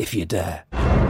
if you dare.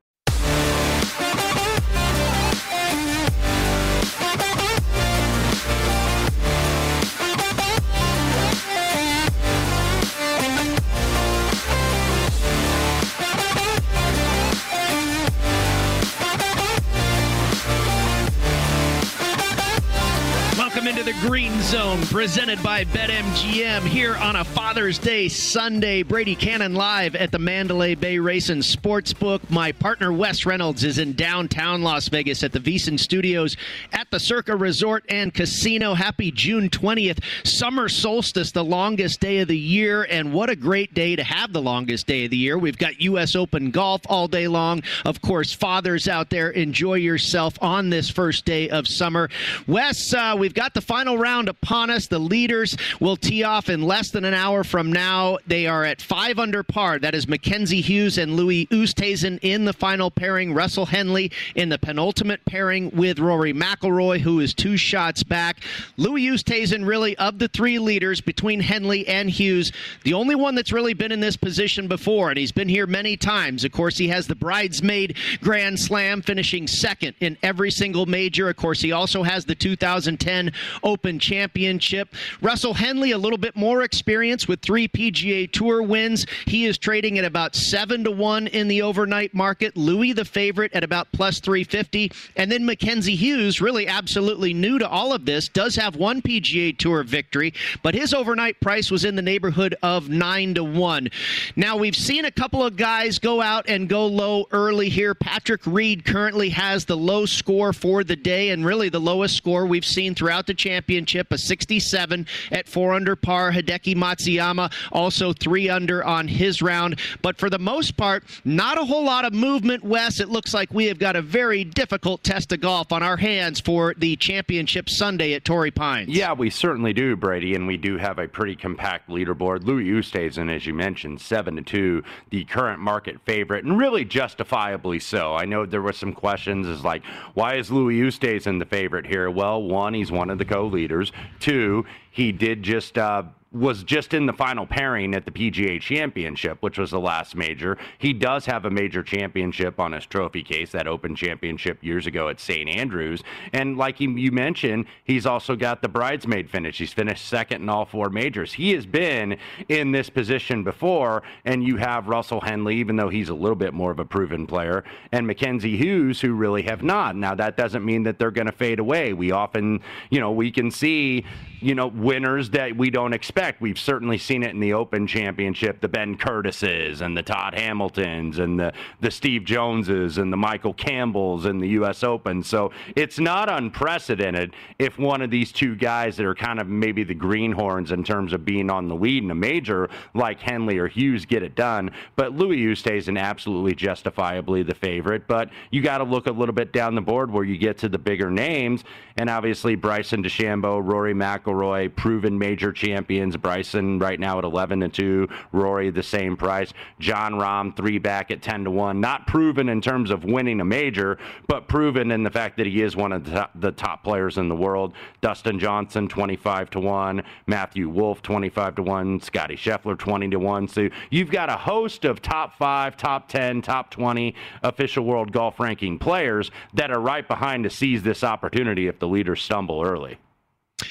Into the Green Zone, presented by BetMGM here on a Father's Day Sunday. Brady Cannon live at the Mandalay Bay Racing Sportsbook. My partner Wes Reynolds is in downtown Las Vegas at the VSiN Studios at the Circa Resort and Casino. Happy June 20th, summer solstice, the longest day of the year, and what a great day to have the longest day of the year. We've got U.S. Open golf all day long. Of course, fathers out there, enjoy yourself on this first day of summer. Wes, uh, we've got the final round upon us. The leaders will tee off in less than an hour from now. They are at five under par. That is Mackenzie Hughes and Louis Oosthuizen in the final pairing. Russell Henley in the penultimate pairing with Rory McIlroy, who is two shots back. Louis Oosthuizen, really, of the three leaders between Henley and Hughes, the only one that's really been in this position before, and he's been here many times. Of course, he has the bridesmaid Grand Slam, finishing second in every single major. Of course, he also has the 2010 Open Championship. Russell Henley, a little bit more experience with three PGA Tour wins. He is trading at about seven to one in the overnight market. Louis, the favorite, at about plus 350. And then Mackenzie Hughes, really absolutely new to all of this, does have one PGA Tour victory, but his overnight price was in the neighborhood of nine to one. Now, we've seen a couple of guys go out and go low early here. Patrick Reed currently has the low score for the day, and really the lowest score we've seen throughout the championship, a 67 at four under par. Hideki Matsuyama also three under on his round. But for the most part, not a whole lot of movement, Wes. It looks like we have got a very difficult test of golf on our hands for the championship Sunday at Torrey Pines. Yeah, we certainly do, Brady, and we do have a pretty compact leaderboard. Louis Oosthuizen, as you mentioned, seven to two, the current market favorite, and really justifiably so. I know there were some questions, is like, why is Louis Oosthuizen the favorite here? Well, one, he's one of the co-leaders. Two, he did just uh, was just in the final pairing at the PGA Championship, which was the last major. He does have a major championship on his trophy case, that Open Championship years ago at St. Andrews. And like you mentioned, he's also got the bridesmaid finish. He's finished second in all four majors. He has been in this position before, and you have Russell Henley, even though he's a little bit more of a proven player, and Mackenzie Hughes, who really have not. Now, that doesn't mean that they're going to fade away. We often, you know, we can see, you know, winners that we don't expect. We've certainly seen it in the Open Championship, the Ben Curtises and the Todd Hamiltons and the, the Steve Joneses and the Michael Campbells in the U.S. Open. So it's not unprecedented if one of these two guys that are kind of maybe the greenhorns in terms of being on the lead in a major like Henley or Hughes get it done. But Louis Oosthuizen absolutely justifiably the favorite. But you got to look a little bit down the board where you get to the bigger names. And obviously, Bryson DeChambeau, Rory McIlroy, proven major champions. Bryson right now at 11 to 2, Rory the same price. Jon Rahm, three back at 10 to 1. Not proven in terms of winning a major, but proven in the fact that he is one of the top, the top players in the world. Dustin Johnson, 25 to 1. Matthew Wolff 25 to 1. Scottie Scheffler, 20 to 1. So you've got a host of top five, top 10, top 20 official world golf ranking players that are right behind to seize this opportunity if the leaders stumble early.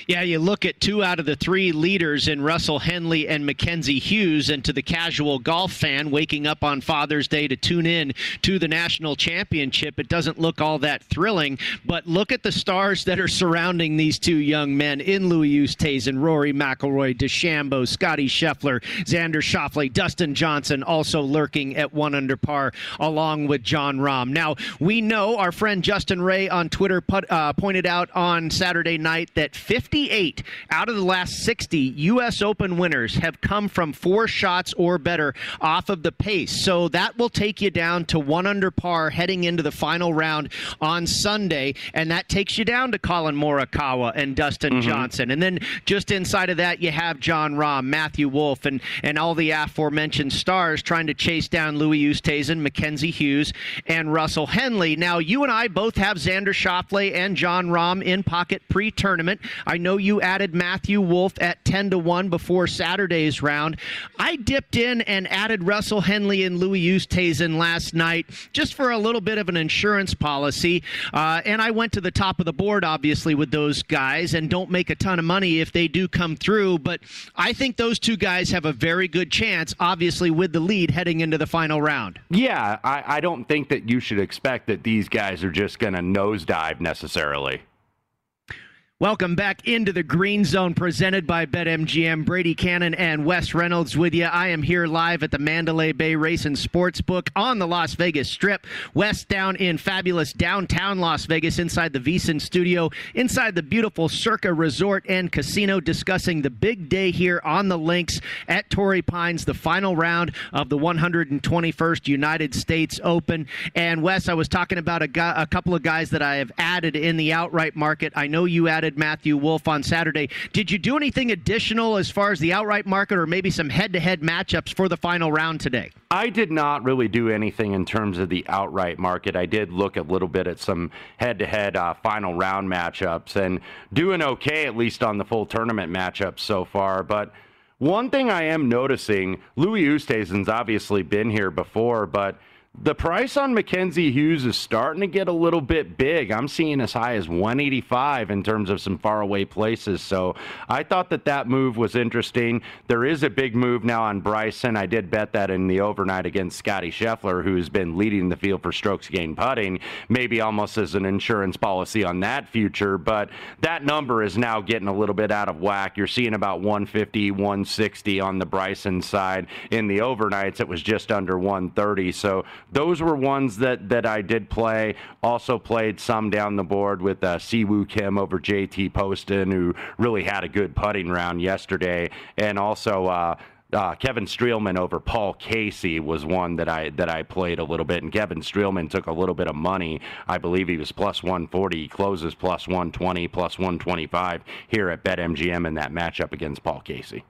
Yeah, you look at two out of the three leaders in Russell Henley and Mackenzie Hughes, and to the casual golf fan waking up on Father's Day to tune in to the national championship, it doesn't look all that thrilling. But look at the stars that are surrounding these two young men in Louis Oosthuizen, Rory McIlroy, DeChambeau, Scottie Scheffler, Xander Schauffele, Dustin Johnson, also lurking at one under par, along with Jon Rahm. Now we know our friend Justin Ray on Twitter put, uh, pointed out on Saturday night that 50 58 out of the last 60 U.S. Open winners have come from four shots or better off of the pace. So that will take you down to one under par heading into the final round on Sunday. And that takes you down to Collin Morikawa and Dustin mm-hmm. Johnson. And then just inside of that, you have Jon Rahm, Matthew Wolff, and, and all the aforementioned stars trying to chase down Louis Oosthuizen, Mackenzie Hughes, and Russell Henley. Now, you and I both have Xander Schauffele and Jon Rahm in pocket pre-tournament. I know you added Matthew Wolff at 10 to 1 before Saturday's round. I dipped in and added Russell Henley and Louis Oosthuizen last night just for a little bit of an insurance policy. Uh, and I went to the top of the board, obviously, with those guys and don't make a ton of money if they do come through. But I think those two guys have a very good chance, obviously, with the lead heading into the final round. Yeah, I, I don't think that you should expect that these guys are just going to nosedive necessarily. Welcome back into the Green Zone presented by BetMGM. Brady Cannon and Wes Reynolds with you. I am here live at the Mandalay Bay Race Racing Sportsbook on the Las Vegas Strip. West down in fabulous downtown Las Vegas inside the VSiN studio, inside the beautiful Circa Resort and Casino, discussing the big day here on the links at Torrey Pines, the final round of the 121st United States Open. And Wes, I was talking about a, guy, a couple of guys that I have added in the outright market. I know you added Matthew Wolff on Saturday. Did you do anything additional as far as the outright market or maybe some head to head matchups for the final round today? I did not really do anything in terms of the outright market. I did look a little bit at some head to head final round matchups and doing okay, at least on the full tournament matchups so far. But one thing I am noticing, Louis Oosthuizen's obviously been here before, but the price on Mackenzie Hughes is starting to get a little bit big. I'm seeing as high as 185 in terms of some faraway places. So I thought that that move was interesting. There is a big move now on Bryson. I did bet that in the overnight against Scottie Scheffler, who's been leading the field for strokes gained putting, maybe almost as an insurance policy on that future. But that number is now getting a little bit out of whack. You're seeing about 150, 160 on the Bryson side. In the overnights, it was just under 130. So those were ones that, that I did play. Also played some down the board with uh, Si Woo Kim over JT Poston, who really had a good putting round yesterday, and also. Uh, uh, Kevin Streelman over Paul Casey was one that I that I played a little bit, and Kevin Streelman took a little bit of money. I believe he was plus 140. He closes plus 120, plus 125 here at BetMGM in that matchup against Paul Casey.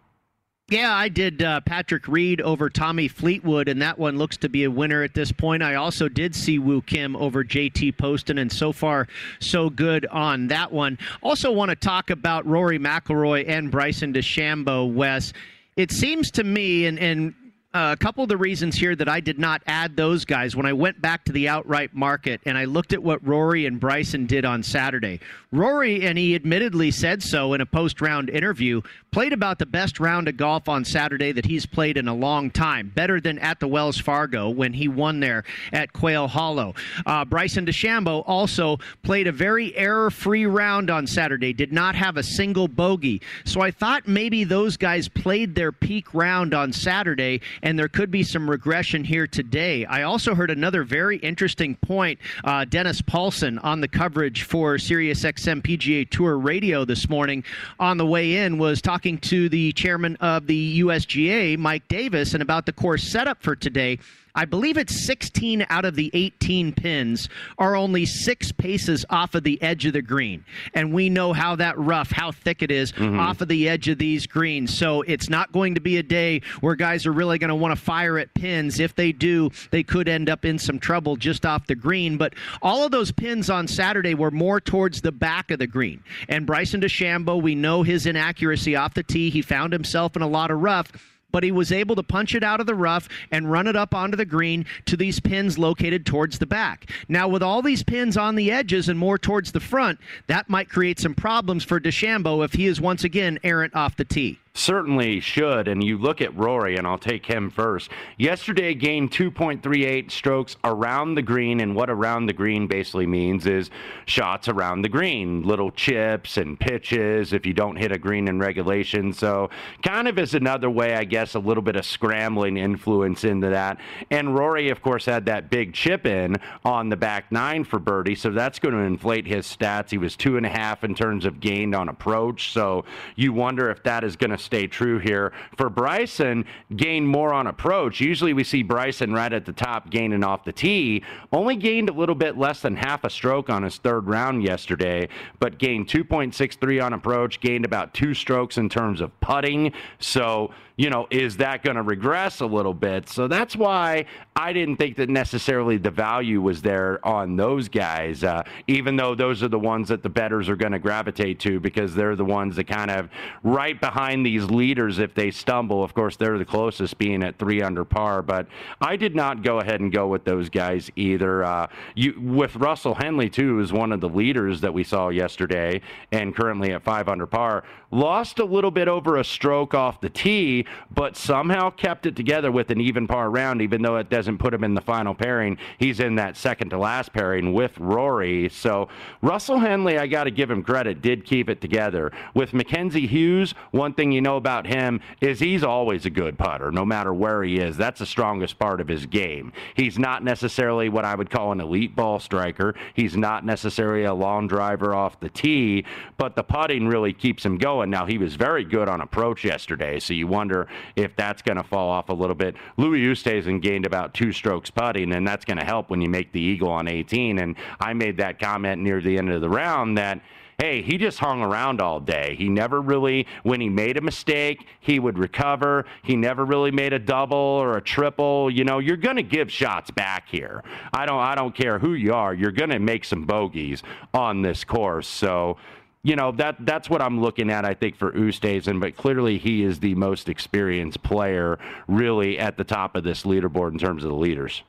Yeah, I did uh, Patrick Reed over Tommy Fleetwood, and that one looks to be a winner at this point. I also did Si Woo Kim over JT Poston, and so far, so good on that one. Also, want to talk about Rory McIlroy and Bryson DeChambeau, Wes. It seems to me, and, and a couple of the reasons here that I did not add those guys when I went back to the outright market and I looked at what Rory and Bryson did on Saturday. Rory, and he admittedly said so in a post round interview, played about the best round of golf on Saturday that he's played in a long time, better than at the Wells Fargo when he won there at Quail Hollow. Uh, Bryson DeChambeau also played a very error free round on Saturday, did not have a single bogey. So I thought maybe those guys played their peak round on Saturday and there could be some regression here today. I also heard another very interesting point. Uh, Dennis Paulson on the coverage for SiriusXM PGA Tour Radio this morning on the way in was talking to the chairman of the USGA, Mike Davis, and about the course setup for today. I believe it's 16 out of the 18 pins are only six paces off of the edge of the green. And we know how that rough, how thick it is mm-hmm. off of the edge of these greens. So it's not going to be a day where guys are really going to want to fire at pins. If they do, they could end up in some trouble just off the green. But all of those pins on Saturday were more towards the back of the green. And Bryson DeChambeau, we know his inaccuracy off the tee. He found himself in a lot of rough but he was able to punch it out of the rough and run it up onto the green to these pins located towards the back. Now, with all these pins on the edges and more towards the front, that might create some problems for DeChambeau if he is once again errant off the tee certainly should. And you look at Rory, and I'll take him first. Yesterday, gained 2.38 strokes around the green, and what around the green basically means is shots around the green, little chips and pitches if you don't hit a green in regulation. So, kind of is another way, I guess, a little bit of scrambling influence into that. And Rory, of course, had that big chip in on the back nine for birdie, so that's going to inflate his stats. He was two and a half in terms of gained on approach, so you wonder if that is going to stay true here. For Bryson, gain more on approach. Usually we see Bryson right at the top gaining off the tee. Only gained a little bit less than half a stroke on his third round yesterday, but gained 2.63 on approach, gained about two strokes in terms of putting. So, you know, is that going to regress a little bit? So that's why I didn't think that necessarily the value was there on those guys, uh, even though those are the ones that the betters are going to gravitate to because they're the ones that kind of right behind these leaders if they stumble. Of course, they're the closest being at three under par, but I did not go ahead and go with those guys either. Uh, you, with Russell Henley, too, is one of the leaders that we saw yesterday and currently at five under par. Lost a little bit over a stroke off the tee, but somehow kept it together with an even par round, even though it doesn't put him in the final pairing. He's in that second to last pairing with Rory. So Russell Henley, I got to give him credit, did keep it together. With Mackenzie Hughes, one thing you know about him is he's always a good putter, no matter where he is. That's the strongest part of his game. He's not necessarily what I would call an elite ball striker. He's not necessarily a long driver off the tee, but the putting really keeps him going. Now, he was very good on approach yesterday, so you wonder if that's going to fall off a little bit. Louis Oosthuizen gained about two strokes putting, and that's going to help when you make the eagle on 18. And I made that comment near the end of the round that hey, he just hung around all day. He never really, when he made a mistake, he would recover. He never really made a double or a triple. You know, you're going to give shots back here. I don't, I don't care who you are. You're going to make some bogeys on this course. So you know that that's what I'm looking at. I think for Oosthuizen, but clearly he is the most experienced player, really at the top of this leaderboard in terms of the leaders.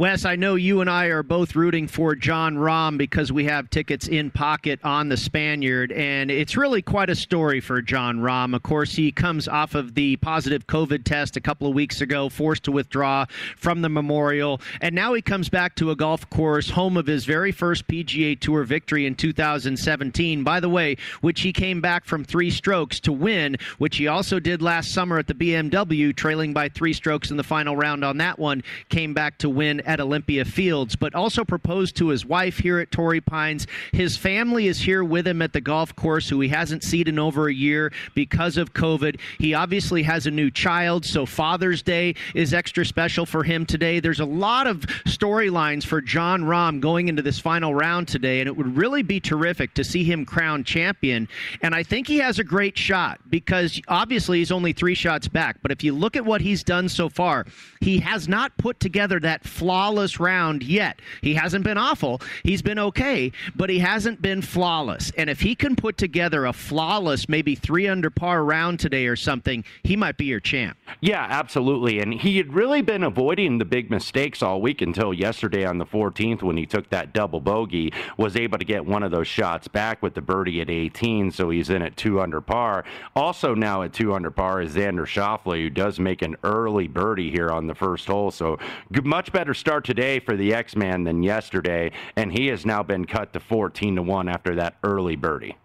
Wes, I know you and I are both rooting for Jon Rahm because we have tickets in pocket on the Spaniard, and it's really quite a story for Jon Rahm. Of course, he comes off of the positive COVID test a couple of weeks ago, forced to withdraw from the Memorial, and now he comes back to a golf course, home of his very first PGA Tour victory in 2017, by the way, which he came back from three strokes to win, which he also did last summer at the BMW, trailing by three strokes in the final round on that one, came back to win at Olympia Fields, but also proposed to his wife here at Torrey Pines. His family is here with him at the golf course, who he hasn't seen in over a year because of COVID. He obviously has a new child, so Father's Day is extra special for him today. There's a lot of storylines for Jon Rahm going into this final round today, and it would really be terrific to see him crowned champion. And I think he has a great shot because obviously he's only three shots back. But if you look at what he's done so far, he has not put together that flaw flawless round yet. He hasn't been awful. He's been okay, but he hasn't been flawless. And if he can put together a flawless, maybe three under par round today or something, he might be your champ. Yeah, absolutely. And he had really been avoiding the big mistakes all week until yesterday on the 14th when he took that double bogey, was able to get one of those shots back with the birdie at 18. So he's in at two under par. Also now at two under par is Xander Schauffele, who does make an early birdie here on the first hole. So much better start today for the X-Man than yesterday. And he has now been cut to 14 to 1 after that early birdie.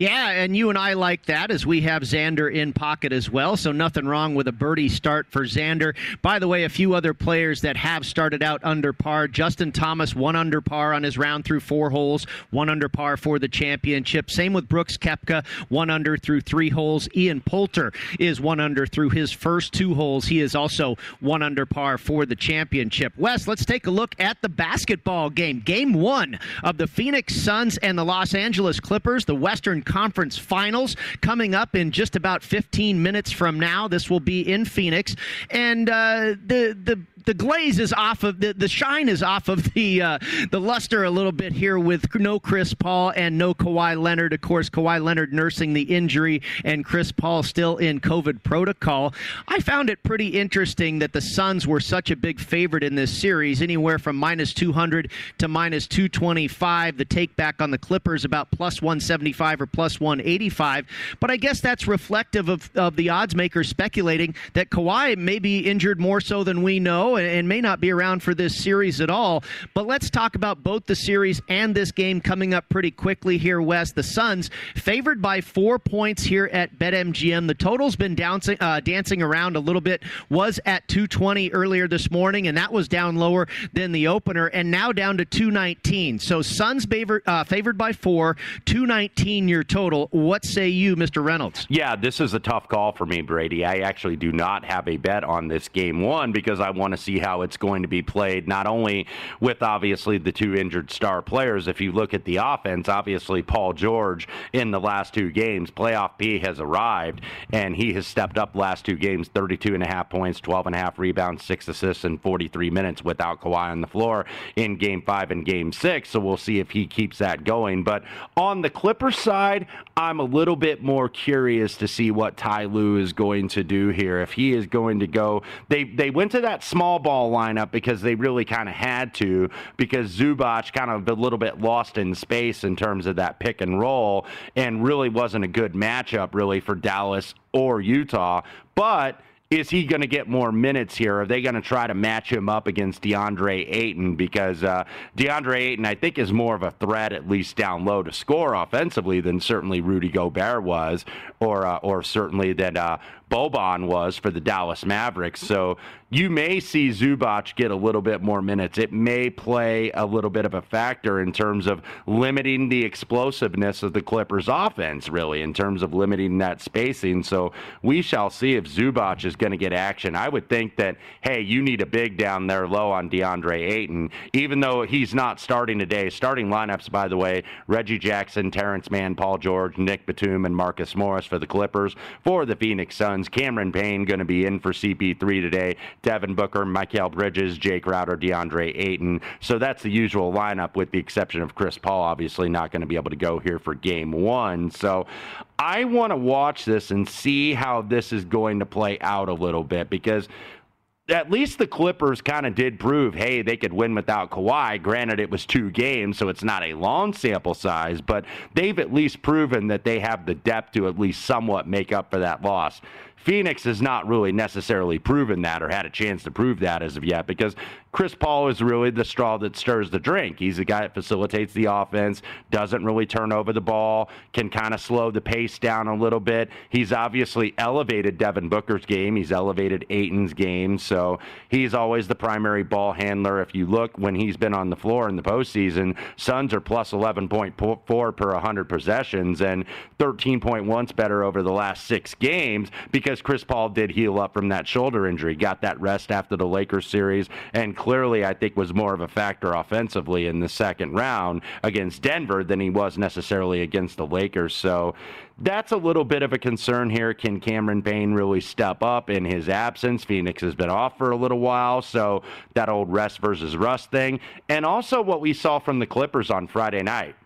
Yeah, and you and I like that as we have Xander in pocket as well. So nothing wrong with a birdie start for Xander. By the way, a few other players that have started out under par. Justin Thomas, one under par on his round through four holes, one under par for the championship. Same with Brooks Koepka, one under through three holes. Ian Poulter is one under through his first two holes. He is also one under par for the championship. Wes, let's take a look at the basketball game. Game one of the Phoenix Suns and the Los Angeles Clippers, the Western Conference Finals coming up in just about 15 minutes from now. This will be in Phoenix, and uh, the the the glaze is off of the, the shine is off of the uh, the luster a little bit here with no Chris Paul and no Kawhi Leonard. Of course, Kawhi Leonard nursing the injury and Chris Paul still in COVID protocol. I found it pretty interesting that the Suns were such a big favorite in this series, anywhere from minus 200 to minus 225. The take back on the Clippers about plus 175 or plus 185. But I guess that's reflective of, of the odds makers speculating that Kawhi may be injured more so than we know and, and may not be around for this series at all. But let's talk about both the series and this game coming up pretty quickly here, West. The Suns favored by four points here at BetMGM. The total's been dancing, uh, dancing around a little bit, was at 220 earlier this morning, and that was down lower than the opener, and now down to 219. So Suns favored, uh, favored by four, 219 your total. What say you, Mr. Reynolds? Yeah, this is a tough call for me, Brady. I actually do not have a bet on this game one because I want to see how it's going to be played, not only with obviously the two injured star players. If you look at the offense, obviously Paul George in the last two games, playoff P has arrived, and he has stepped up last two games 32 and a half points, 12 and a half rebounds, six assists in 43 minutes without Kawhi on the floor in game five and game six. So we'll see if he keeps that going. But on the Clippers side, I'm a little bit more curious to see what Ty Lue is going to do here. If he is going to go, they they went to that small ball lineup because they really kind of had to because Zubac kind of a little bit lost in space in terms of that pick and roll and really wasn't a good matchup really for Dallas or Utah. But is he going to get more minutes here? Are they going to try to match him up against DeAndre Ayton? Because uh, DeAndre Ayton, I think, is more of a threat, at least down low, to score offensively than certainly Rudy Gobert was, or uh, or certainly that uh, Boban was for the Dallas Mavericks. So you may see Zubac get a little bit more minutes. It may play a little bit of a factor in terms of limiting the explosiveness of the Clippers offense, really, in terms of limiting that spacing. So we shall see if Zubac is going to get action. I would think that, hey, you need a big down there low on DeAndre Ayton, even though he's not starting today. Starting lineups, by the way, Reggie Jackson, Terance Mann, Paul George, Nick Batum, and Marcus Morris for the Clippers. For the Phoenix Suns, Cameron Payne going to be in for CP3 today. Devin Booker, Mikal Bridges, Jae Crowder, DeAndre Ayton. So that's the usual lineup, with the exception of Chris Paul, obviously not going to be able to go here for game one. So I want to watch this and see how this is going to play out a little bit because at least the Clippers kind of did prove, hey, they could win without Kawhi. Granted, it was two games, so it's not a long sample size, but they've at least proven that they have the depth to at least somewhat make up for that loss. Phoenix has not really necessarily proven that or had a chance to prove that as of yet because Chris Paul is really the straw that stirs the drink. He's the guy that facilitates the offense, doesn't really turn over the ball, can kind of slow the pace down a little bit. He's obviously elevated Devin Booker's game, he's elevated Ayton's game, so he's always the primary ball handler. If you look when he's been on the floor in the postseason, Suns are plus 11.4 per 100 possessions and 13.1 is better over the last six games because because Chris Paul did heal up from that shoulder injury, got that rest after the Lakers series, and clearly I think was more of a factor offensively in the second round against Denver than he was necessarily against the Lakers. So that's a little bit of a concern here. Can Cameron Payne really step up in his absence? Phoenix has been off for a little while, so that old rest versus rust thing. And also what we saw from the Clippers on Friday night.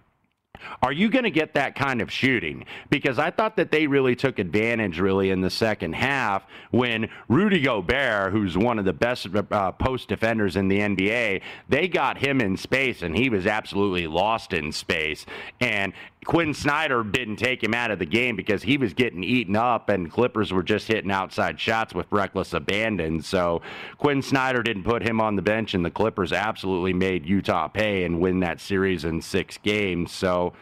Are you going to get that kind of shooting? Because I thought that they really took advantage, really, in the second half when Rudy Gobert, who's one of the best uh, post defenders in the NBA, they got him in space and he was absolutely lost in space. And Quin Snyder didn't take him out of the game because he was getting eaten up and Clippers were just hitting outside shots with reckless abandon. So Quin Snyder didn't put him on the bench and the Clippers absolutely made Utah pay and win that series in six games. So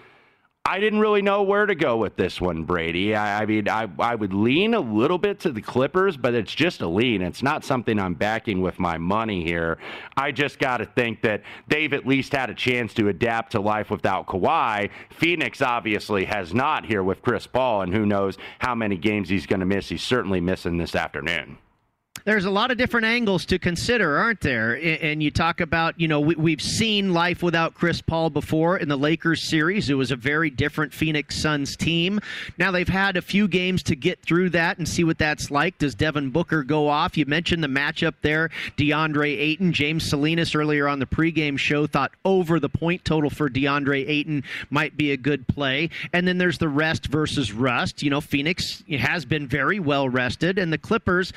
I didn't really know where to go with this one, Brady. I, I, mean, I, I would lean a little bit to the Clippers, but it's just a lean. It's not something I'm backing with my money here. I just got to think that they've at least had a chance to adapt to life without Kawhi. Phoenix obviously has not here with Chris Paul, and who knows how many games he's going to miss. He's certainly missing this afternoon there's a lot of different angles to consider, aren't there? And you talk about, you know, we, have seen life without Chris Paul before in the Lakers series. It was a very different Phoenix Suns team. Now they've had a few games to get through that and see what that's like. Does Devin Booker go off? You mentioned the matchup there. DeAndre Ayton, James Salinas earlier on the pregame show thought over the point total for DeAndre Ayton might be a good play. And then there's the rest versus rust. You know, Phoenix has been very well rested, and the Clippers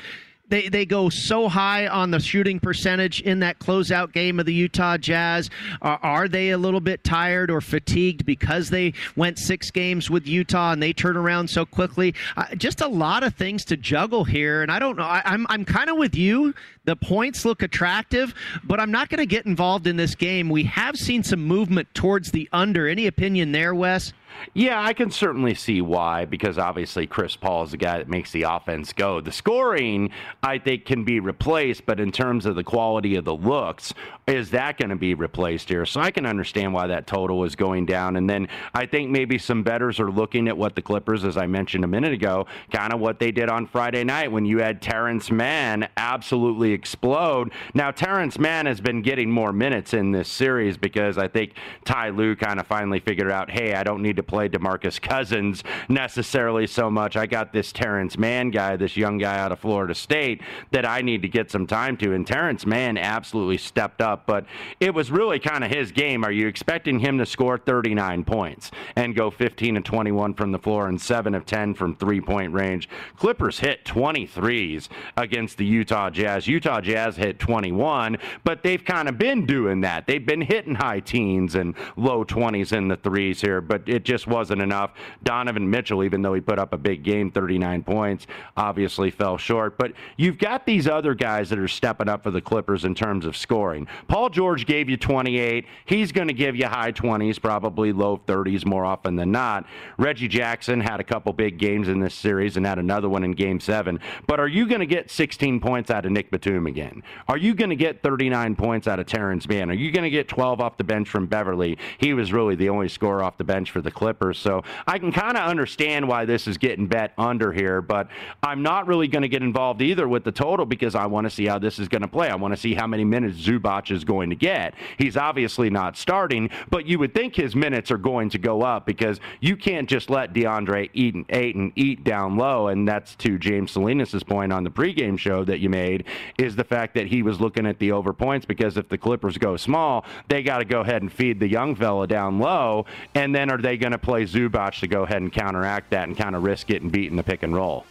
they they go so high on the shooting percentage in that closeout game of the Utah Jazz. Are, are, they a little bit tired or fatigued because they went six games with Utah and they turn around so quickly? Uh, just a lot of things to juggle here, and I don't know. I, I'm I'm kind of with you. The points look attractive, but I'm not going to get involved in this game. We have seen some movement towards the under. Any opinion there, Wes? Yeah, I can certainly see why, because obviously Chris Paul is the guy that makes the offense go. The scoring, I think, can be replaced, but in terms of the quality of the looks, is that going to be replaced here? So I can understand why that total is going down. And then I think maybe some betters are looking at what the Clippers, as I mentioned a minute ago, kind of what they did on Friday night when you had Terance Mann absolutely explode. Now, Terance Mann has been getting more minutes in this series because I think Ty Lue kind of finally figured out, hey, I don't need to play DeMarcus Cousins necessarily so much. I got this Terance Mann guy, this young guy out of Florida State that I need to get some time to. And Terance Mann absolutely stepped up, but it was really kind of his game. Are you expecting him to score 39 points and go 15 and 21 from the floor and 7 of 10 from three point range? Clippers hit 23s against the Utah Jazz. Utah Jazz hit 21, but they've kind of been doing that. They've been hitting high teens and low 20s in the threes here, but it just wasn't enough. Donovan Mitchell, even though he put up a big game, 39 points, obviously fell short. But you've got these other guys that are stepping up for the Clippers in terms of scoring. Paul George gave you 28. He's going to give you high 20s, probably low 30s more often than not. Reggie Jackson had a couple big games in this series and had another one in game seven. But are you going to get 16 points out of Nick Batum again? Are you going to get 39 points out of Terance Mann? Are you going to get 12 off the bench from Beverley? He was really the only scorer off the bench for the Clippers. So I can kind of understand why this is getting bet under here, but I'm not really going to get involved either with the total because I want to see how this is going to play. I want to see how many minutes Zubac is going to get. He's obviously not starting, but you would think his minutes are going to go up because you can't just let DeAndre eat and eat and eat down low. And that's to James Salinas' point on the pregame show that you made is the fact that he was looking at the over points because if the Clippers go small, they got to go ahead and feed the young fella down low. And then are they going to to play Zubac to go ahead and counteract that and kind of risk getting beat in the pick and roll.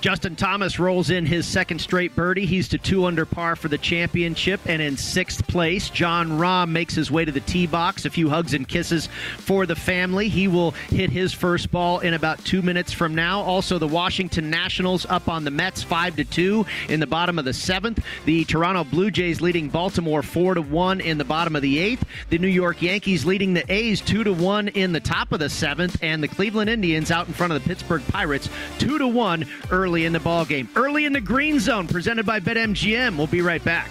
Justin Thomas rolls in his second straight birdie. He's to two under par for the championship and in sixth place. Jon Rahm makes his way to the tee box. A few hugs and kisses for the family. He will hit his first ball in about two minutes from now. Also, the Washington Nationals up on the Mets five to two in the bottom of the seventh. The Toronto Blue Jays leading Baltimore four to one in the bottom of the eighth. The New York Yankees leading the A's two to one in the top of the seventh, and the Cleveland Indians out in front of the Pittsburgh Pirates two to one early early in the ball game. Early in the green zone, presented by BetMGM. We'll be right back.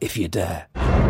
if you dare.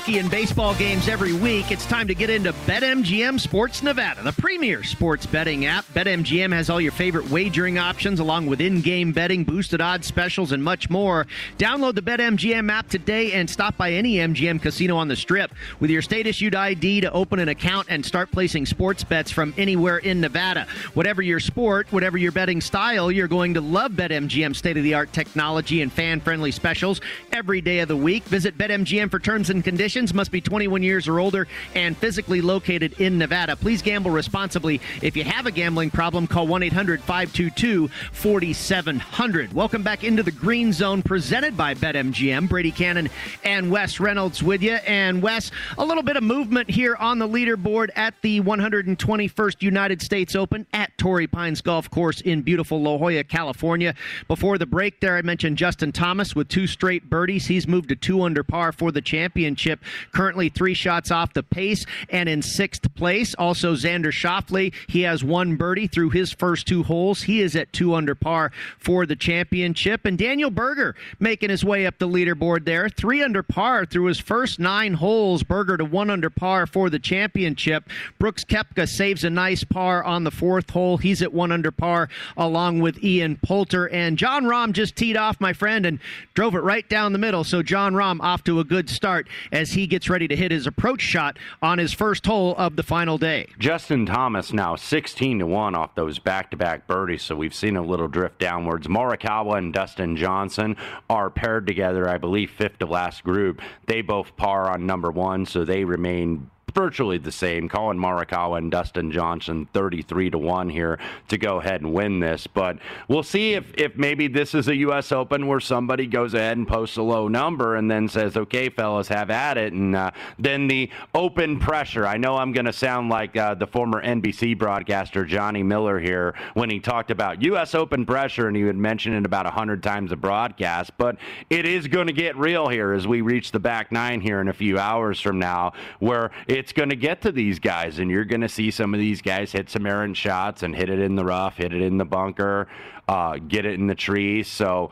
Hockey, and baseball games every week, it's time to get into BetMGM Sports Nevada, the premier sports betting app. BetMGM has all your favorite wagering options, along with in game betting, boosted odds specials, and much more. Download the BetMGM app today and stop by any MGM casino on the strip with your state issued ID to open an account and start placing sports bets from anywhere in Nevada. Whatever your sport, whatever your betting style, you're going to love BetMGM state of the art technology and fan friendly specials every day of the week. Visit BetMGM for terms and conditions. Must be 21 years or older and physically located in Nevada. Please gamble responsibly. If you have a gambling problem, call 1 800 522 4700. Welcome back into the Green Zone presented by BetMGM. Brady Cannon and Wes Reynolds with you. And Wes, a little bit of movement here on the leaderboard at the 121st United States Open at Torrey Pines Golf Course in beautiful La Jolla, California. Before the break there, I mentioned Justin Thomas with two straight birdies. He's moved to two under par for the championship. Currently three shots off the pace and in sixth place. Also Xander Schauffele. He has one birdie through his first two holes. He is at two under par for the championship. And Daniel Berger making his way up the leaderboard there. Three under par through his first nine holes. Berger to one under par for the championship. Brooks Koepka saves a nice par on the fourth hole. He's at one under par along with Ian Poulter. And Jon Rahm just teed off, my friend, and drove it right down the middle. So Jon Rahm off to a good start as he gets ready to hit his approach shot on his first hole of the final day. Justin Thomas now 16 to 1 off those back to back birdies, so we've seen a little drift downwards. Morikawa and Dustin Johnson are paired together, I believe, fifth to last group. They both par on number one, so they remain virtually the same. Collin Morikawa and Dustin Johnson, 33 to 1 here to go ahead and win this. But we'll see if, if maybe this is a U.S. Open where somebody goes ahead and posts a low number and then says, okay, fellas, have at it. And uh, then the open pressure. I know I'm going to sound like uh, the former NBC broadcaster Johnny Miller here when he talked about U.S. Open pressure and he would mention it about 100 times a broadcast. But it is going to get real here as we reach the back nine here in a few hours from now, where it's going to get to these guys, and you're going to see some of these guys hit some errant shots and hit it in the rough, hit it in the bunker, uh, get it in the trees. So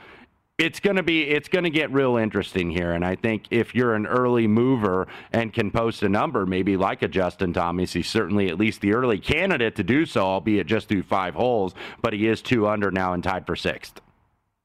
it's going to be it's going to get real interesting here and i think if you're an early mover and can post a number maybe like a justin thomas he's certainly at least the early candidate to do so albeit just through five holes but he is two under now and tied for sixth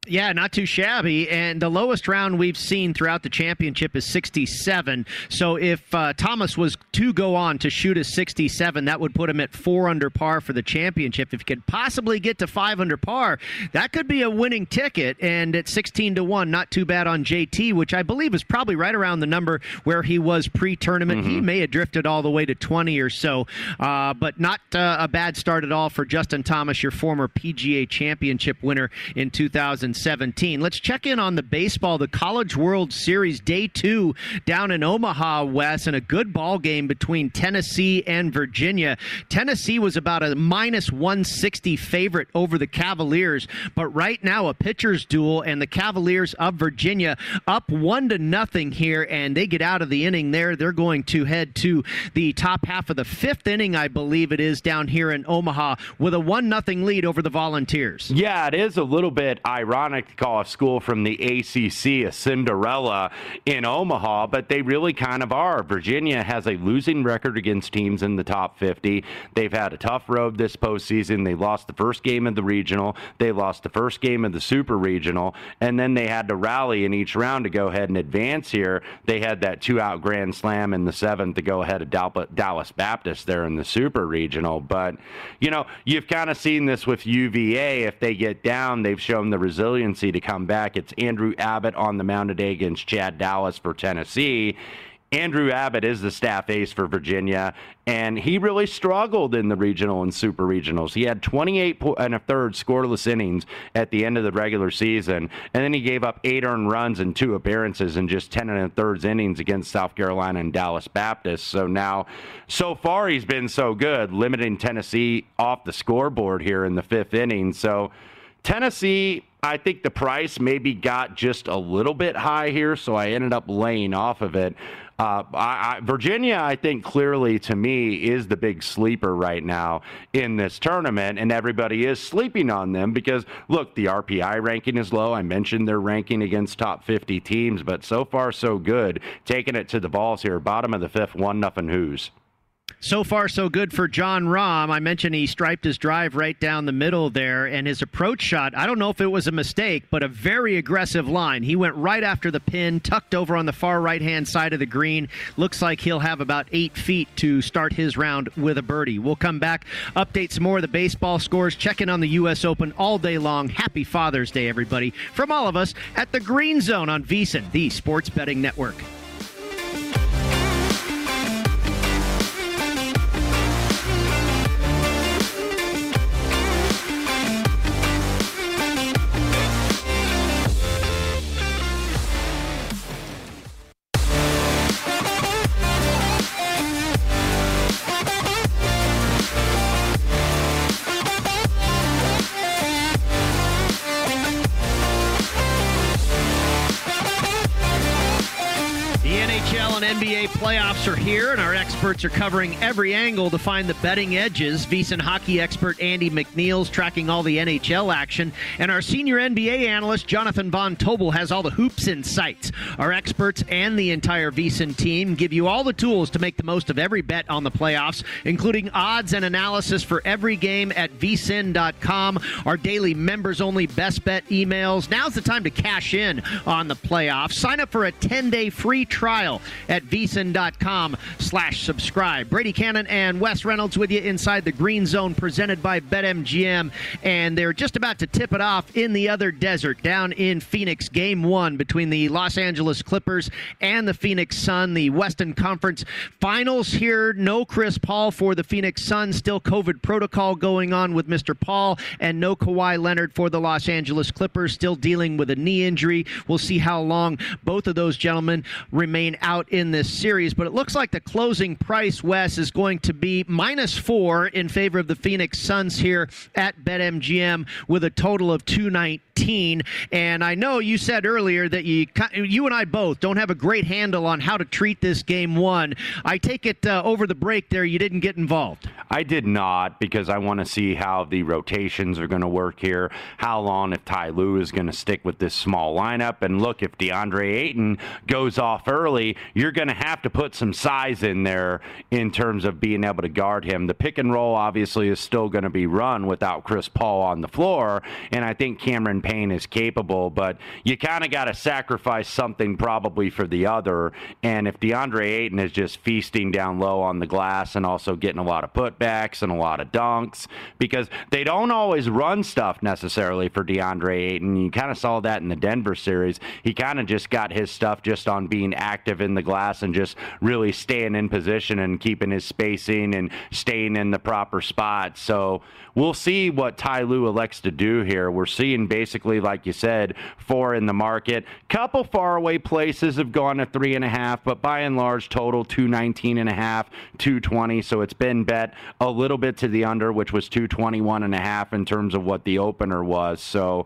yeah, not too shabby. And the lowest round we've seen throughout the championship is 67. So if uh, Thomas was to go on to shoot a 67, that would put him at four under par for the championship. If he could possibly get to five under par, that could be a winning ticket. And at 16 to 1, not too bad on JT, which I believe is probably right around the number where he was pre tournament. Mm-hmm. He may have drifted all the way to 20 or so, uh, but not uh, a bad start at all for Justin Thomas, your former PGA championship winner in 2000. 2017. Let's check in on the baseball, the College World Series day two down in Omaha, Wes, and a good ball game between Tennessee and Virginia. Tennessee was about a minus 160 favorite over the Cavaliers, but right now a pitcher's duel, and the Cavaliers of Virginia up one to nothing here, and they get out of the inning there. They're going to head to the top half of the fifth inning, I believe it is, down here in Omaha with a one nothing lead over the Volunteers. Yeah, it is a little bit ironic ironic to call a school from the ACC a Cinderella in Omaha, but they really kind of are. Virginia has a losing record against teams in the top 50. They've had a tough road this postseason. They lost the first game of the regional, they lost the first game of the super regional, and then they had to rally in each round to go ahead and advance here. They had that two out grand slam in the seventh to go ahead of Dallas Baptist there in the super regional. But, you know, you've kind of seen this with UVA. If they get down, they've shown the resilience resiliency to come back. It's Andrew Abbott on the mound today against Chad Dallas for Tennessee. Andrew Abbott is the staff ace for Virginia, and he really struggled in the regional and super regionals. He had 28 and a third scoreless innings at the end of the regular season, and then he gave up eight earned runs in two appearances in just 10 and a third innings against South Carolina and Dallas Baptist. So now, so far, he's been so good, limiting Tennessee off the scoreboard here in the fifth inning. So Tennessee I think the price maybe got just a little bit high here, so I ended up laying off of it. Uh, I, I, Virginia, I think clearly to me is the big sleeper right now in this tournament, and everybody is sleeping on them because look, the RPI ranking is low. I mentioned their ranking against top 50 teams, but so far so good. Taking it to the Vols here, bottom of the fifth, one nothing. Who's. So far, so good for Jon Rahm. I mentioned he striped his drive right down the middle there, and his approach shot, I don't know if it was a mistake, but a very aggressive line. He went right after the pin, tucked over on the far right hand side of the green. Looks like he'll have about eight feet to start his round with a birdie. We'll come back, update some more of the baseball scores, check in on the U.S. Open all day long. Happy Father's Day, everybody, from all of us at the Green Zone on VSIN, the Sports Betting Network. Are here, and our experts are covering every angle to find the betting edges. VSIN hockey expert Andy McNeil's tracking all the NHL action, and our senior NBA analyst Jonathan Von Tobel has all the hoops in insights. Our experts and the entire VSIN team give you all the tools to make the most of every bet on the playoffs, including odds and analysis for every game at vsin.com. Our daily members-only best bet emails. Now's the time to cash in on the playoffs. Sign up for a 10-day free trial at vsin slash subscribe. Brady Cannon and Wes Reynolds with you inside the Green Zone presented by BetMGM. And they're just about to tip it off in the other desert down in Phoenix. Game one between the Los Angeles Clippers and the Phoenix Sun. The Western Conference Finals here. No Chris Paul for the Phoenix Sun, Still COVID protocol going on with Mr. Paul. And no Kawhi Leonard for the Los Angeles Clippers. Still dealing with a knee injury. We'll see how long both of those gentlemen remain out in this series. But it looks like the closing price, Wes, is going to be minus four in favor of the Phoenix Suns here at BetMGM with a total of 219. And I know you said earlier that you you and I both don't have a great handle on how to treat this game one. I take it uh, over the break there you didn't get involved. I did not because I want to see how the rotations are going to work here. How long if Ty Lue is going to stick with this small lineup and look if DeAndre Ayton goes off early, you're going to have to put some size in there in terms of being able to guard him. The pick and roll obviously is still going to be run without Chris Paul on the floor, and I think Cameron Payne is capable, but you kind of got to sacrifice something probably for the other. And if DeAndre Ayton is just feasting down low on the glass and also getting a lot of putbacks and a lot of dunks, because they don't always run stuff necessarily for DeAndre Ayton. You kind of saw that in the Denver series. He kind of just got his stuff just on being active in the glass and just really staying in position and keeping his spacing and staying in the proper spot. So we'll see what Ty Lue elects to do here. We're seeing basically, like you said, four in the market. Couple faraway places have gone to three and a half, but by and large, total 219 and a half, 220. So it's been bet a little bit to the under, which was 221 and a half in terms of what the opener was. So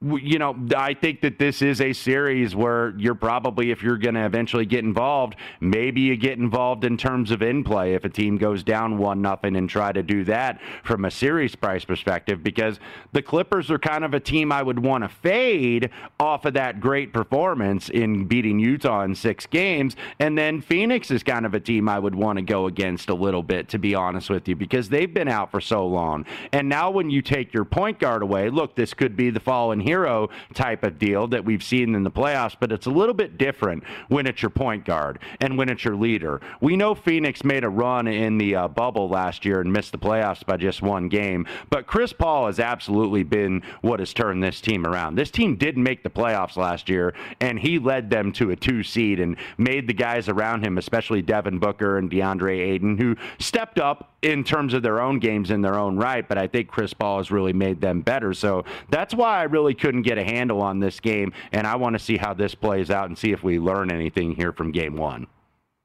you know, I think that this is a series where you're probably, if you're going to eventually get involved, maybe you get involved in terms of in play if a team goes down one nothing and try to do that from a series price perspective because the Clippers are kind of a team I would want to fade off of that great performance in beating Utah in six games, and then Phoenix is kind of a team I would want to go against a little bit, to be honest with you, because they've been out for so long, and now when you take your point guard away, look, this could be the fallen hero type of deal that we've seen in the playoffs, but it's a little bit different when it's your point guard and when it's your leader. We know Phoenix made a run in the uh, bubble last year and missed the playoffs by just one game, but Chris Paul has absolutely been what has turned this team around. This team didn't make the playoffs last year, and he led them to a two seed and made the guys around him, especially Devin Booker and DeAndre Ayton, who stepped up in terms of their own games in their own right, but I think Chris Paul has really made them better. So that's why I really couldn't get a handle on this game, and I want to see how this plays out and see if we learn anything here from game one.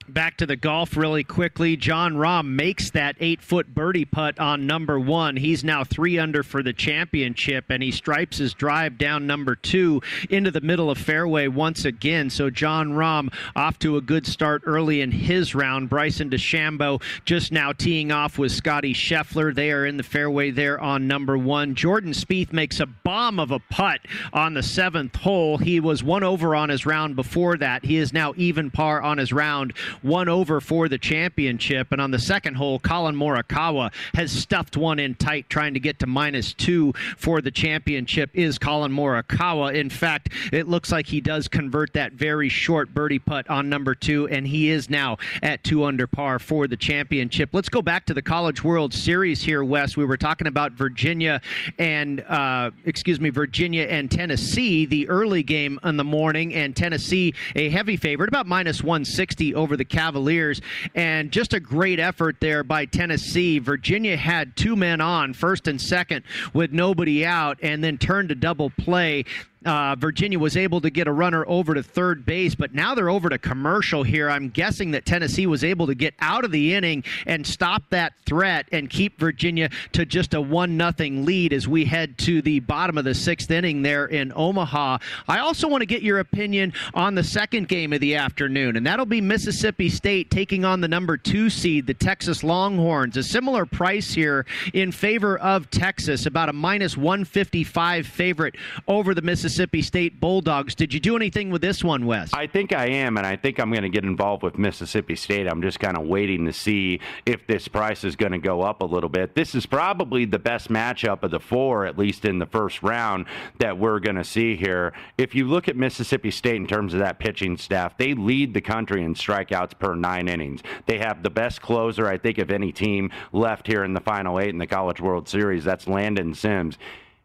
Back to the golf really quickly. Jon Rahm makes that eight foot birdie putt on number one. He's now three under for the championship, and he stripes his drive down number two into the middle of fairway once again. So Jon Rahm off to a good start early in his round. Bryson DeChambeau just now teeing off with Scottie Scheffler. They are in the fairway there on number one. Jordan Spieth makes a bomb of a putt on the seventh hole. He was one over on his round before that. He is now even par on his round one over for the championship. And on the second hole, Collin Morikawa has stuffed one in tight, trying to get to minus two for the championship. Is Collin Morikawa? In fact, it looks like he does convert that very short birdie putt on number two, and he is now at two under par for the championship. Let's go back to the College World Series here, Wes. We were talking about Virginia and uh, excuse me, Virginia and Tennessee, the early game in the morning, and Tennessee a heavy favorite, about minus 160 over the the Cavaliers. And just a great effort there by Tennessee. Virginia had two men on, first and second, with nobody out, and then turned to double play uh, Virginia was able to get a runner over to third base, but now they're over to commercial here. I'm guessing that Tennessee was able to get out of the inning and stop that threat and keep Virginia to just a one nothing lead as we head to the bottom of the sixth inning there in Omaha. I also want to get your opinion on the second game of the afternoon, and that'll be Mississippi State taking on the number two seed, the Texas Longhorns. A similar price here in favor of Texas, about a minus 155 favorite over the Mississippi Mississippi State Bulldogs. Did you do anything with this one, Wes? I think I am, and I think I'm going to get involved with Mississippi State. I'm just kind of waiting to see if this price is going to go up a little bit. This is probably the best matchup of the four, at least in the first round, that we're going to see here. If you look at Mississippi State in terms of that pitching staff, they lead the country in strikeouts per nine innings. They have the best closer, I think, of any team left here in the final eight in the College World Series. That's Landon Sims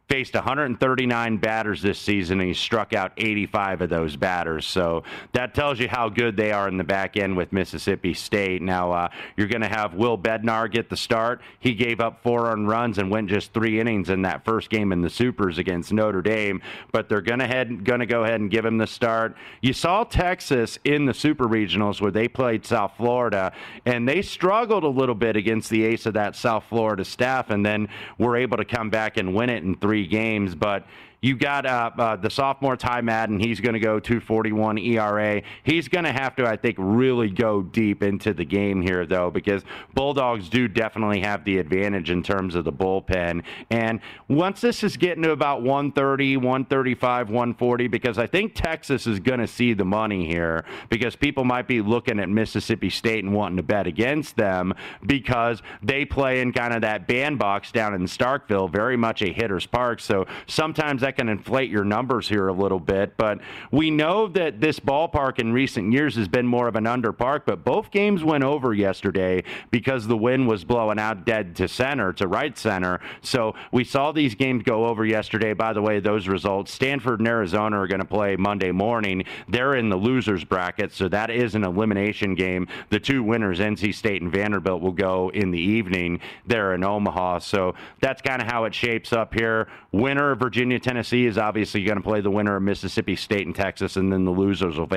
faced 139 batters this season and he struck out 85 of those batters. So that tells you how good they are in the back end with Mississippi State. Now uh, you're going to have Will Bednar get the start. He gave up four earned runs and went just three innings in that first game in the Supers against Notre Dame. But they're going to go ahead and give him the start. You saw Texas in the Super Regionals where they played South Florida and they struggled a little bit against the ace of that South Florida staff, and then were able to come back and win it in three three games, but you got uh, uh, the sophomore Ty Madden. He's going to go 241 ERA. He's going to have to, I think, really go deep into the game here, though, because Bulldogs do definitely have the advantage in terms of the bullpen. And once this is getting to about 130, 135, 140, because I think Texas is going to see the money here because people might be looking at Mississippi State and wanting to bet against them because they play in kind of that bandbox down in Starkville, very much a hitter's park. So sometimes that can inflate your numbers here a little bit. But we know that this ballpark in recent years has been more of an under park, but both games went over yesterday because the wind was blowing out dead to center, to right center. So we saw these games go over yesterday. By the way, those results Stanford and Arizona are going to play Monday morning. They're in the losers bracket, so that is an elimination game. The two winners, NC State and Vanderbilt, will go in the evening there in Omaha. So that's kind of how it shapes up here. Winner Virginia, Tennessee. Tennessee is obviously going to play the winner of Mississippi State and Texas, and then the losers will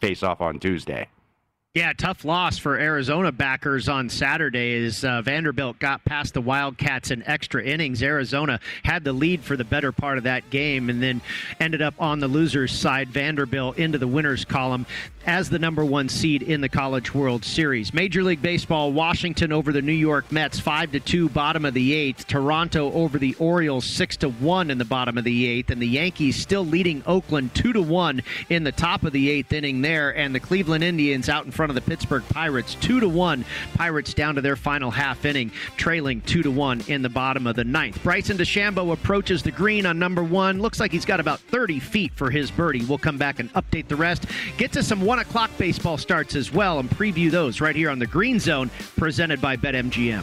face off on Tuesday. Yeah, tough loss for Arizona backers on Saturday as uh, Vanderbilt got past the Wildcats in extra innings. Arizona had the lead for the better part of that game and then ended up on the losers' side. Vanderbilt into the winners' column as the number one seed in the College World Series. Major League Baseball, Washington over the New York Mets, five to two, bottom of the eighth. Toronto over the Orioles, six to one in the bottom of the eighth, and the Yankees still leading Oakland two to one in the top of the eighth inning there, and the Cleveland Indians out in front of the Pittsburgh Pirates, two to one. Pirates down to their final half inning, trailing two to one in the bottom of the ninth. Bryson DeChambeau approaches the green on number one. Looks like he's got about 30 feet for his birdie. We'll come back and update the rest. Get to some one o'clock baseball starts as well and preview those right here on the Green Zone, presented by BetMGM.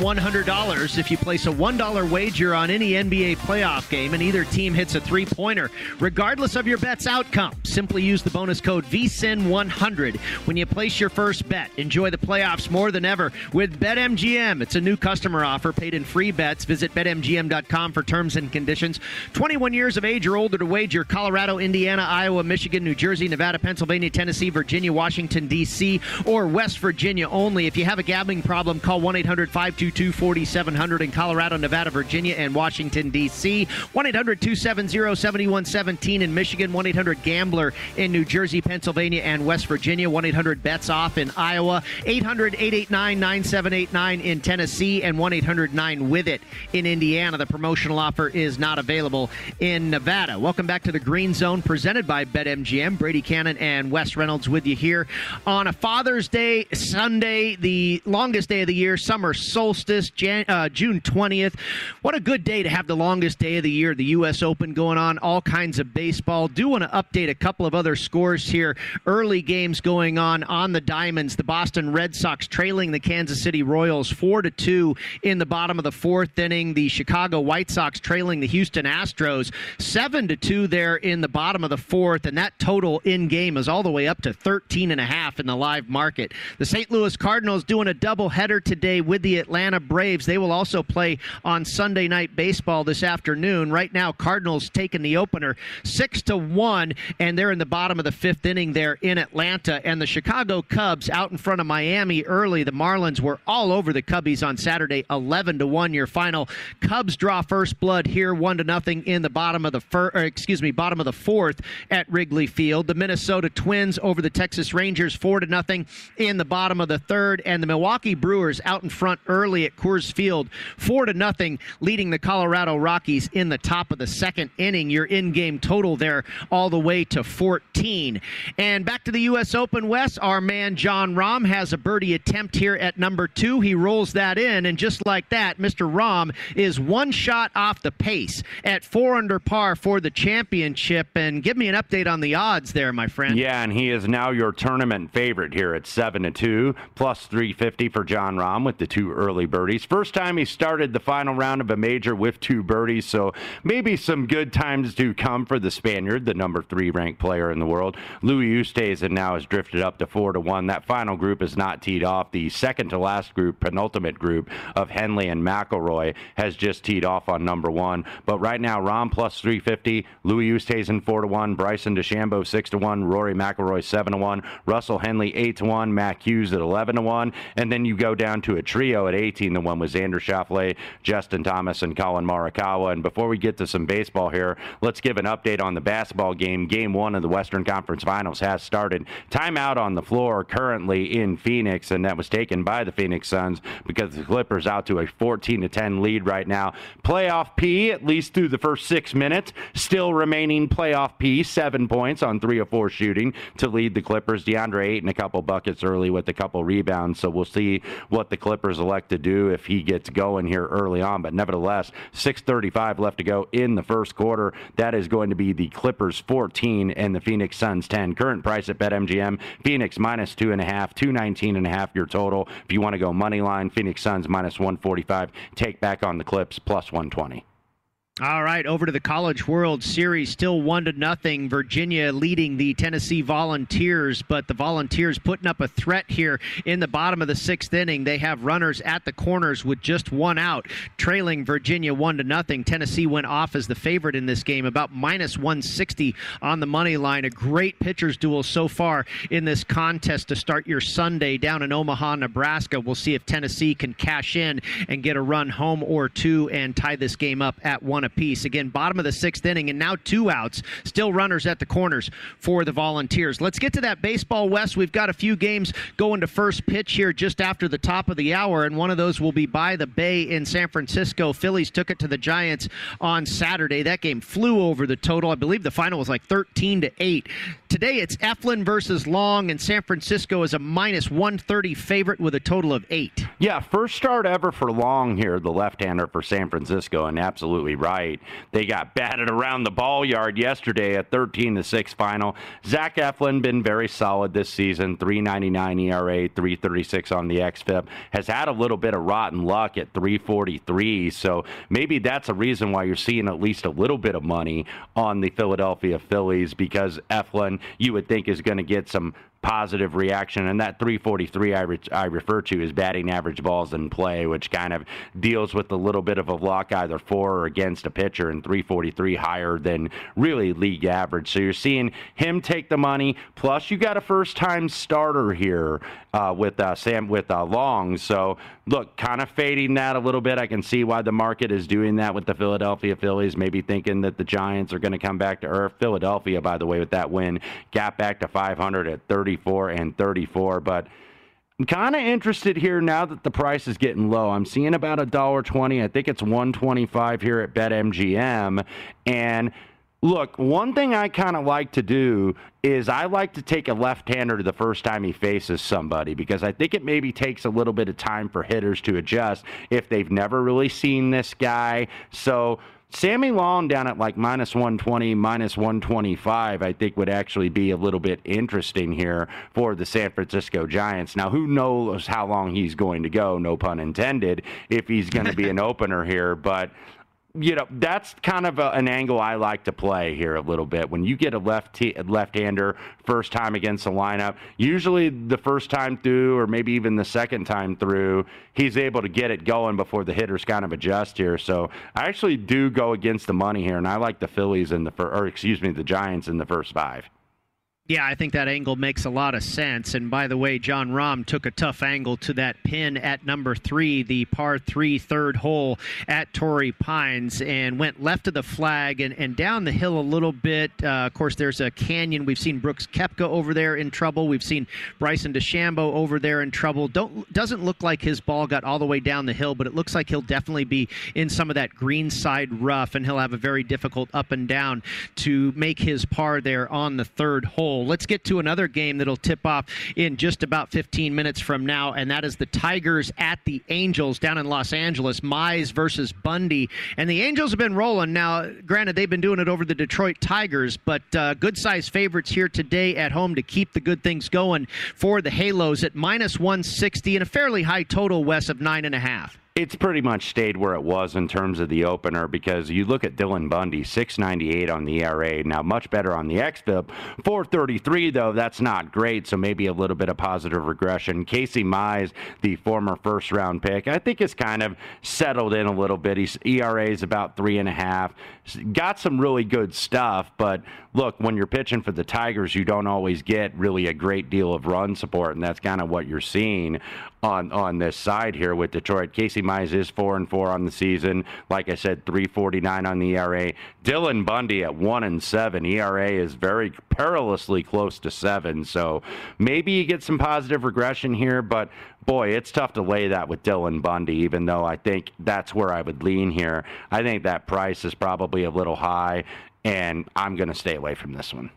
One hundred dollars if you place a $1 wager on any NBA playoff game and either team hits a three pointer, regardless of your bet's outcome. Simply use the bonus code VSIN100 when you place your first bet. Enjoy the playoffs more than ever with BetMGM. It's a new customer offer paid in free bets. Visit BetMGM.com for terms and conditions. 21 years of age or older to wager. Colorado, Indiana, Iowa, Michigan, New Jersey, Nevada, Pennsylvania, Tennessee, Virginia, Washington, D.C., or West Virginia only. If you have a gambling problem, call 1 800 522 4700 in Colorado, Nevada, Virginia, and Washington, D.C., 1 800 270 7117 in Michigan, 1 800 Gambler in New Jersey, Pennsylvania, and West Virginia, 1 800 Bets Off in Iowa, 800 889 9789 in Tennessee, and 1 800 9 with it in Indiana. The promotional offer is not available in Nevada. Welcome back to the Green Zone presented by BetMGM. Brady Cannon and Wes Reynolds with you here on a Father's Day Sunday, the longest day of the year, summer solstice, Jan- uh, June 20th. What a good day to have the longest day of the year. The U.S. Open going on, all kinds of baseball. Do want to update a couple of other scores here. Early games going on on the Diamonds. The Boston Red Sox trailing the Kansas City Royals 4 to 2 in the bottom of the fourth inning. The Chicago White Sox trailing the Houston Astros 7 to 2 there in the bottom of the fourth. And that total in game is all the way up to 13 and a half in the live market. The St. Louis Cardinals doing a doubleheader today with the Atlanta Braves. They will also play on Sunday night baseball this afternoon. Right now, Cardinals taking the opener six to one, and they're in the bottom of the fifth inning there in Atlanta. And the Chicago Cubs out in front of Miami early. The Marlins were all over the Cubbies on Saturday, 11 to one. Your final Cubs draw first blood here, one to nothing in the bottom of the fir- or excuse me, bottom of the fourth at Wrigley Field. The Minnesota Twins over the Texas Rangers, four to nothing in the bottom of the third, and the Milwaukee Brewers out in front early at Coors Field, four to nothing, leading the Colorado Rockies in the top of the second inning. Your in-game total there all the way to 14. And back to the U.S. Open Wes, our man Jon Rahm has a birdie attempt here at number two. He rolls that in, and just like that, Mr. Rahm is one shot off the pace at four under par for the championship. And give me an update on the odds there, my friend. Yeah, and he is now your tournament favorite here at seven to two, plus three fifty for Jon Rahm with the two early birdies. First time he started the final round of a major with two birdies, so maybe some good times to come for the Spaniard, the number three ranked player in the world. Louis Oosthuizen now has drifted up to four to one. That final group is not teed off. The second to last group, penultimate group of Henley and McIlroy has just teed off on number one. But right now, Rahm plus three fifty, Louis Oosthuizen four to one, Bryson DeChambeau six to one, Rory McIlroy seven to one, Russell Henley eight to one, Matt Hughes at eleven to one, and then you go down to a trio at eighteen to one with Xander Schauffele, Justin Thomas, and Collin Morikawa. And before we get to some baseball here, let's give an update on the basketball game. Game one of the Western Conference Finals has started. Timeout on the floor currently in Phoenix, and that was taken by the Phoenix Suns because the Clippers out to a 14 to 10 lead right now. Playoff P at least through the first six minutes, still remaining playoff P, seven points on three or four shooting to lead the Clippers. DeAndre Ayton a couple buckets early with a couple rebounds, so we'll see what the Clippers elect to do if he gets going here early on. But nevertheless, 6:35 left to go in the first quarter. That is going to be the Clippers 14 and the Phoenix Suns 10. Current price at BetMGM: Phoenix minus two and a half, 219 and a half your total. If you want to go money line, Phoenix Suns minus 145. Take back on the Clips plus 120. All right, over to the College World Series, still one to nothing. Virginia leading the Tennessee Volunteers, but the Volunteers putting up a threat here in the bottom of the sixth inning. They have runners at the corners with just one out, trailing Virginia one to nothing. Tennessee went off as the favorite in this game, about minus 160 on the money line. A great pitchers duel so far in this contest to start your Sunday down in Omaha, Nebraska. We'll see if Tennessee can cash in and get a run home or two and tie this game up at one apiece. Again, bottom of the sixth inning, and now two outs. Still runners at the corners for the Volunteers. Let's get to that baseball, Wes. We've got a few games going to first pitch here just after the top of the hour, and one of those will be by the Bay in San Francisco. Phillies took it to the Giants on Saturday. That game flew over the total. I believe the final was like 13 to 8. Today it's Eflin versus Long, and San Francisco is a minus 130 favorite with a total of eight. Yeah, first start ever for Long here, the left-hander for San Francisco, and absolutely right. They got batted around the ball yard yesterday at 13 to 6 final. Zach Eflin been very solid this season, 3.99 ERA, 3.36 on the xFIP. Has had a little bit of rotten luck at 3.43, so maybe that's a reason why you're seeing at least a little bit of money on the Philadelphia Phillies because Eflin, you would think, is going to get some positive reaction. And that 343 I, re- I refer to is batting average balls in play, which kind of deals with a little bit of a luck either for or against a pitcher, and 343 higher than really league average. So you're seeing him take the money. Plus, you got a first time starter here uh, with uh, Sam with uh, Long. So look, kind of fading that a little bit. I can see why the market is doing that with the Philadelphia Phillies, maybe thinking that the Giants are going to come back to earth. Philadelphia, by the way, with that win, got back to 500 at 34 and 34. But I'm kind of interested here now that the price is getting low. I'm seeing about a dollar twenty. I think it's 125 here at BetMGM, and Look, one thing I kind of like to do is I like to take a left-hander the first time he faces somebody because I think it maybe takes a little bit of time for hitters to adjust if they've never really seen this guy. So Sammy Long down at like minus 120, minus 125, I think would actually be a little bit interesting here for the San Francisco Giants. Now, who knows how long he's going to go, no pun intended, if he's going to be an opener here, but you know that's kind of a, an angle I like to play here a little bit. When you get a left left-hander first time against the lineup, usually the first time through, or maybe even the second time through, he's able to get it going before the hitters kind of adjust here. So I actually do go against the money here, and I like the Phillies in the first, or excuse me, the Giants in the first five. Yeah, I think that angle makes a lot of sense. And by the way, Jon Rahm took a tough angle to that pin at number three, the par three third hole at Torrey Pines, and went left of the flag and, and down the hill a little bit. Uh, of course, there's a canyon. We've seen Brooks Koepka over there in trouble. We've seen Bryson DeChambeau over there in trouble. Don't doesn't look like his ball got all the way down the hill, but it looks like he'll definitely be in some of that green side rough, and he'll have a very difficult up and down to make his par there on the third hole. Let's get to another game that'll tip off in just about 15 minutes from now, and that is the Tigers at the Angels down in Los Angeles. Mize versus Bundy. And the Angels have been rolling. Now, granted, they've been doing it over the Detroit Tigers, but uh, good sized favorites here today at home to keep the good things going for the Halos at minus 160 and a fairly high total, Wes, of 9.5 it's pretty much stayed where it was in terms of the opener because you look at Dylan Bundy, 698 on the ERA, now much better on the XFIP. 433, though, that's not great, so maybe a little bit of positive regression. Casey Mize, the former first round pick, I think is kind of settled in a little bit. His ERA is about three and a half. Got some really good stuff, but look, when you're pitching for the Tigers, you don't always get really a great deal of run support, and that's kind of what you're seeing on on this side here with Detroit. Casey Mize is four and four on the season. Like I said, 349 on the ERA. Dylan Bundy at one and seven. ERA is very perilously close to seven. So maybe you get some positive regression here, but boy, it's tough to lay that with Dylan Bundy, even though I think that's where I would lean here. I think that price is probably a little high, and I'm going to stay away from this one.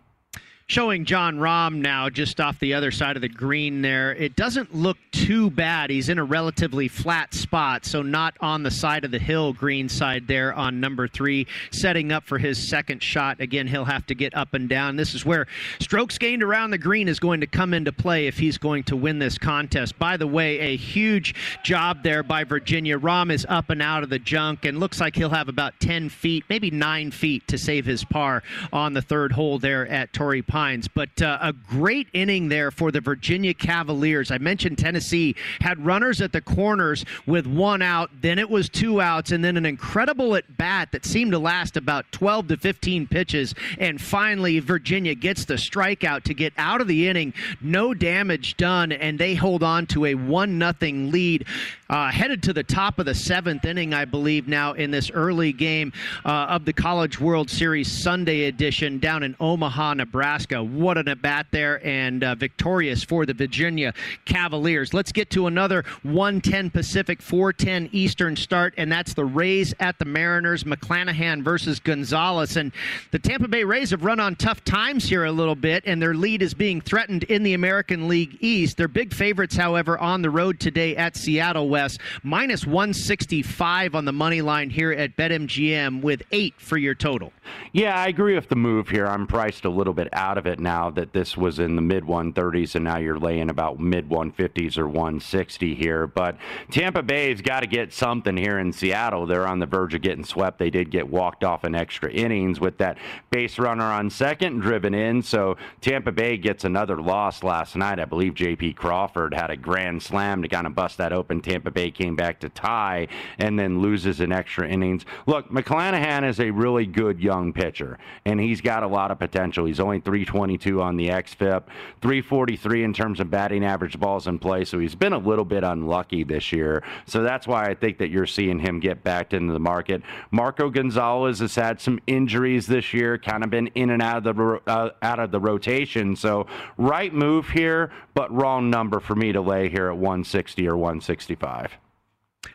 Showing Jon Rahm now just off the other side of the green there. It doesn't look too bad. He's in a relatively flat spot, so not on the side of the hill, green side there on number three, setting up for his second shot. Again, he'll have to get up and down. This is where strokes gained around the green is going to come into play if he's going to win this contest. By the way, a huge job there by Virginia. Rahm is up and out of the junk and looks like he'll have about 10 feet, maybe 9 feet to save his par on the third hole there at Torrey Pines. But uh, a great inning there for the Virginia Cavaliers. I mentioned Tennessee had runners at the corners with one out, then it was two outs, and then an incredible at bat that seemed to last about 12 to 15 pitches. And finally, Virginia gets the strikeout to get out of the inning. No damage done, and they hold on to a 1 nothing lead. Uh, headed to the top of the seventh inning, I believe, now in this early game uh, of the College World Series Sunday edition down in Omaha, Nebraska. What an at bat there and uh, victorious for the Virginia Cavaliers. Let's get to another 110 Pacific, 410 Eastern start, and that's the Rays at the Mariners, McClanahan versus Gonzalez. And the Tampa Bay Rays have run on tough times here a little bit, and their lead is being threatened in the American League East. They're big favorites, however, on the road today at Seattle Wes, minus 165 on the money line here at BetMGM with eight for your total. Yeah, I agree with the move here. I'm priced a little bit out of it now that this was in the mid 130s and now you're laying about mid 150s or 160 here. But Tampa Bay's got to get something here in Seattle. They're on the verge of getting swept. They did get walked off in extra innings with that base runner on second driven in. So Tampa Bay gets another loss last night. I believe J.P. Crawford had a grand slam to kind of bust that open. Tampa Bay came back to tie and then loses in extra innings. Look, McClanahan is a really good young pitcher, and he's got a lot of potential. He's only 322 on the XFIP, 343 in terms of batting average balls in play. So he's been a little bit unlucky this year. So that's why I think that you're seeing him get backed into the market. Marco Gonzalez has had some injuries this year, kind of been in and out of the uh, out of the rotation. So right move here, but wrong number for me to lay here at 160 or 165.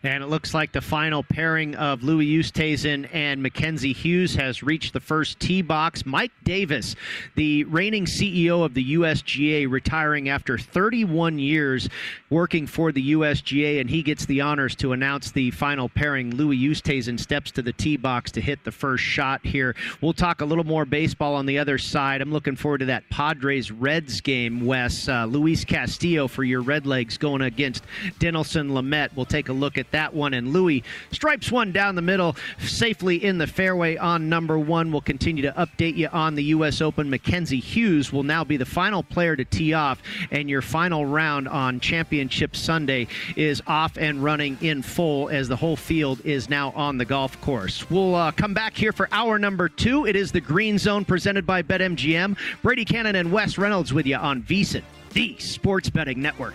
And it looks like the final pairing of Louis Oosthuizen and Mackenzie Hughes has reached the first tee box. Mike Davis, the reigning CEO of the USGA, retiring after 31 years working for the USGA, and he gets the honors to announce the final pairing. Louis Oosthuizen steps to the tee box to hit the first shot here. We'll talk a little more baseball on the other side. I'm looking forward to that Padres Reds game, Wes. Uh, Luis Castillo for your Redlegs going against Dinelson Lamet. We'll take a look at that one. And Louis stripes one down the middle, safely in the fairway on number one. We'll continue to update you on the U.S. Open. Mackenzie Hughes will now be the final player to tee off, and your final round on Championship Sunday is off and running in full as the whole field is now on the golf course. We'll uh, come back here for hour number two. It is the Green Zone presented by BetMGM. Brady Cannon and Wes Reynolds with you on VSiN, the Sports Betting Network.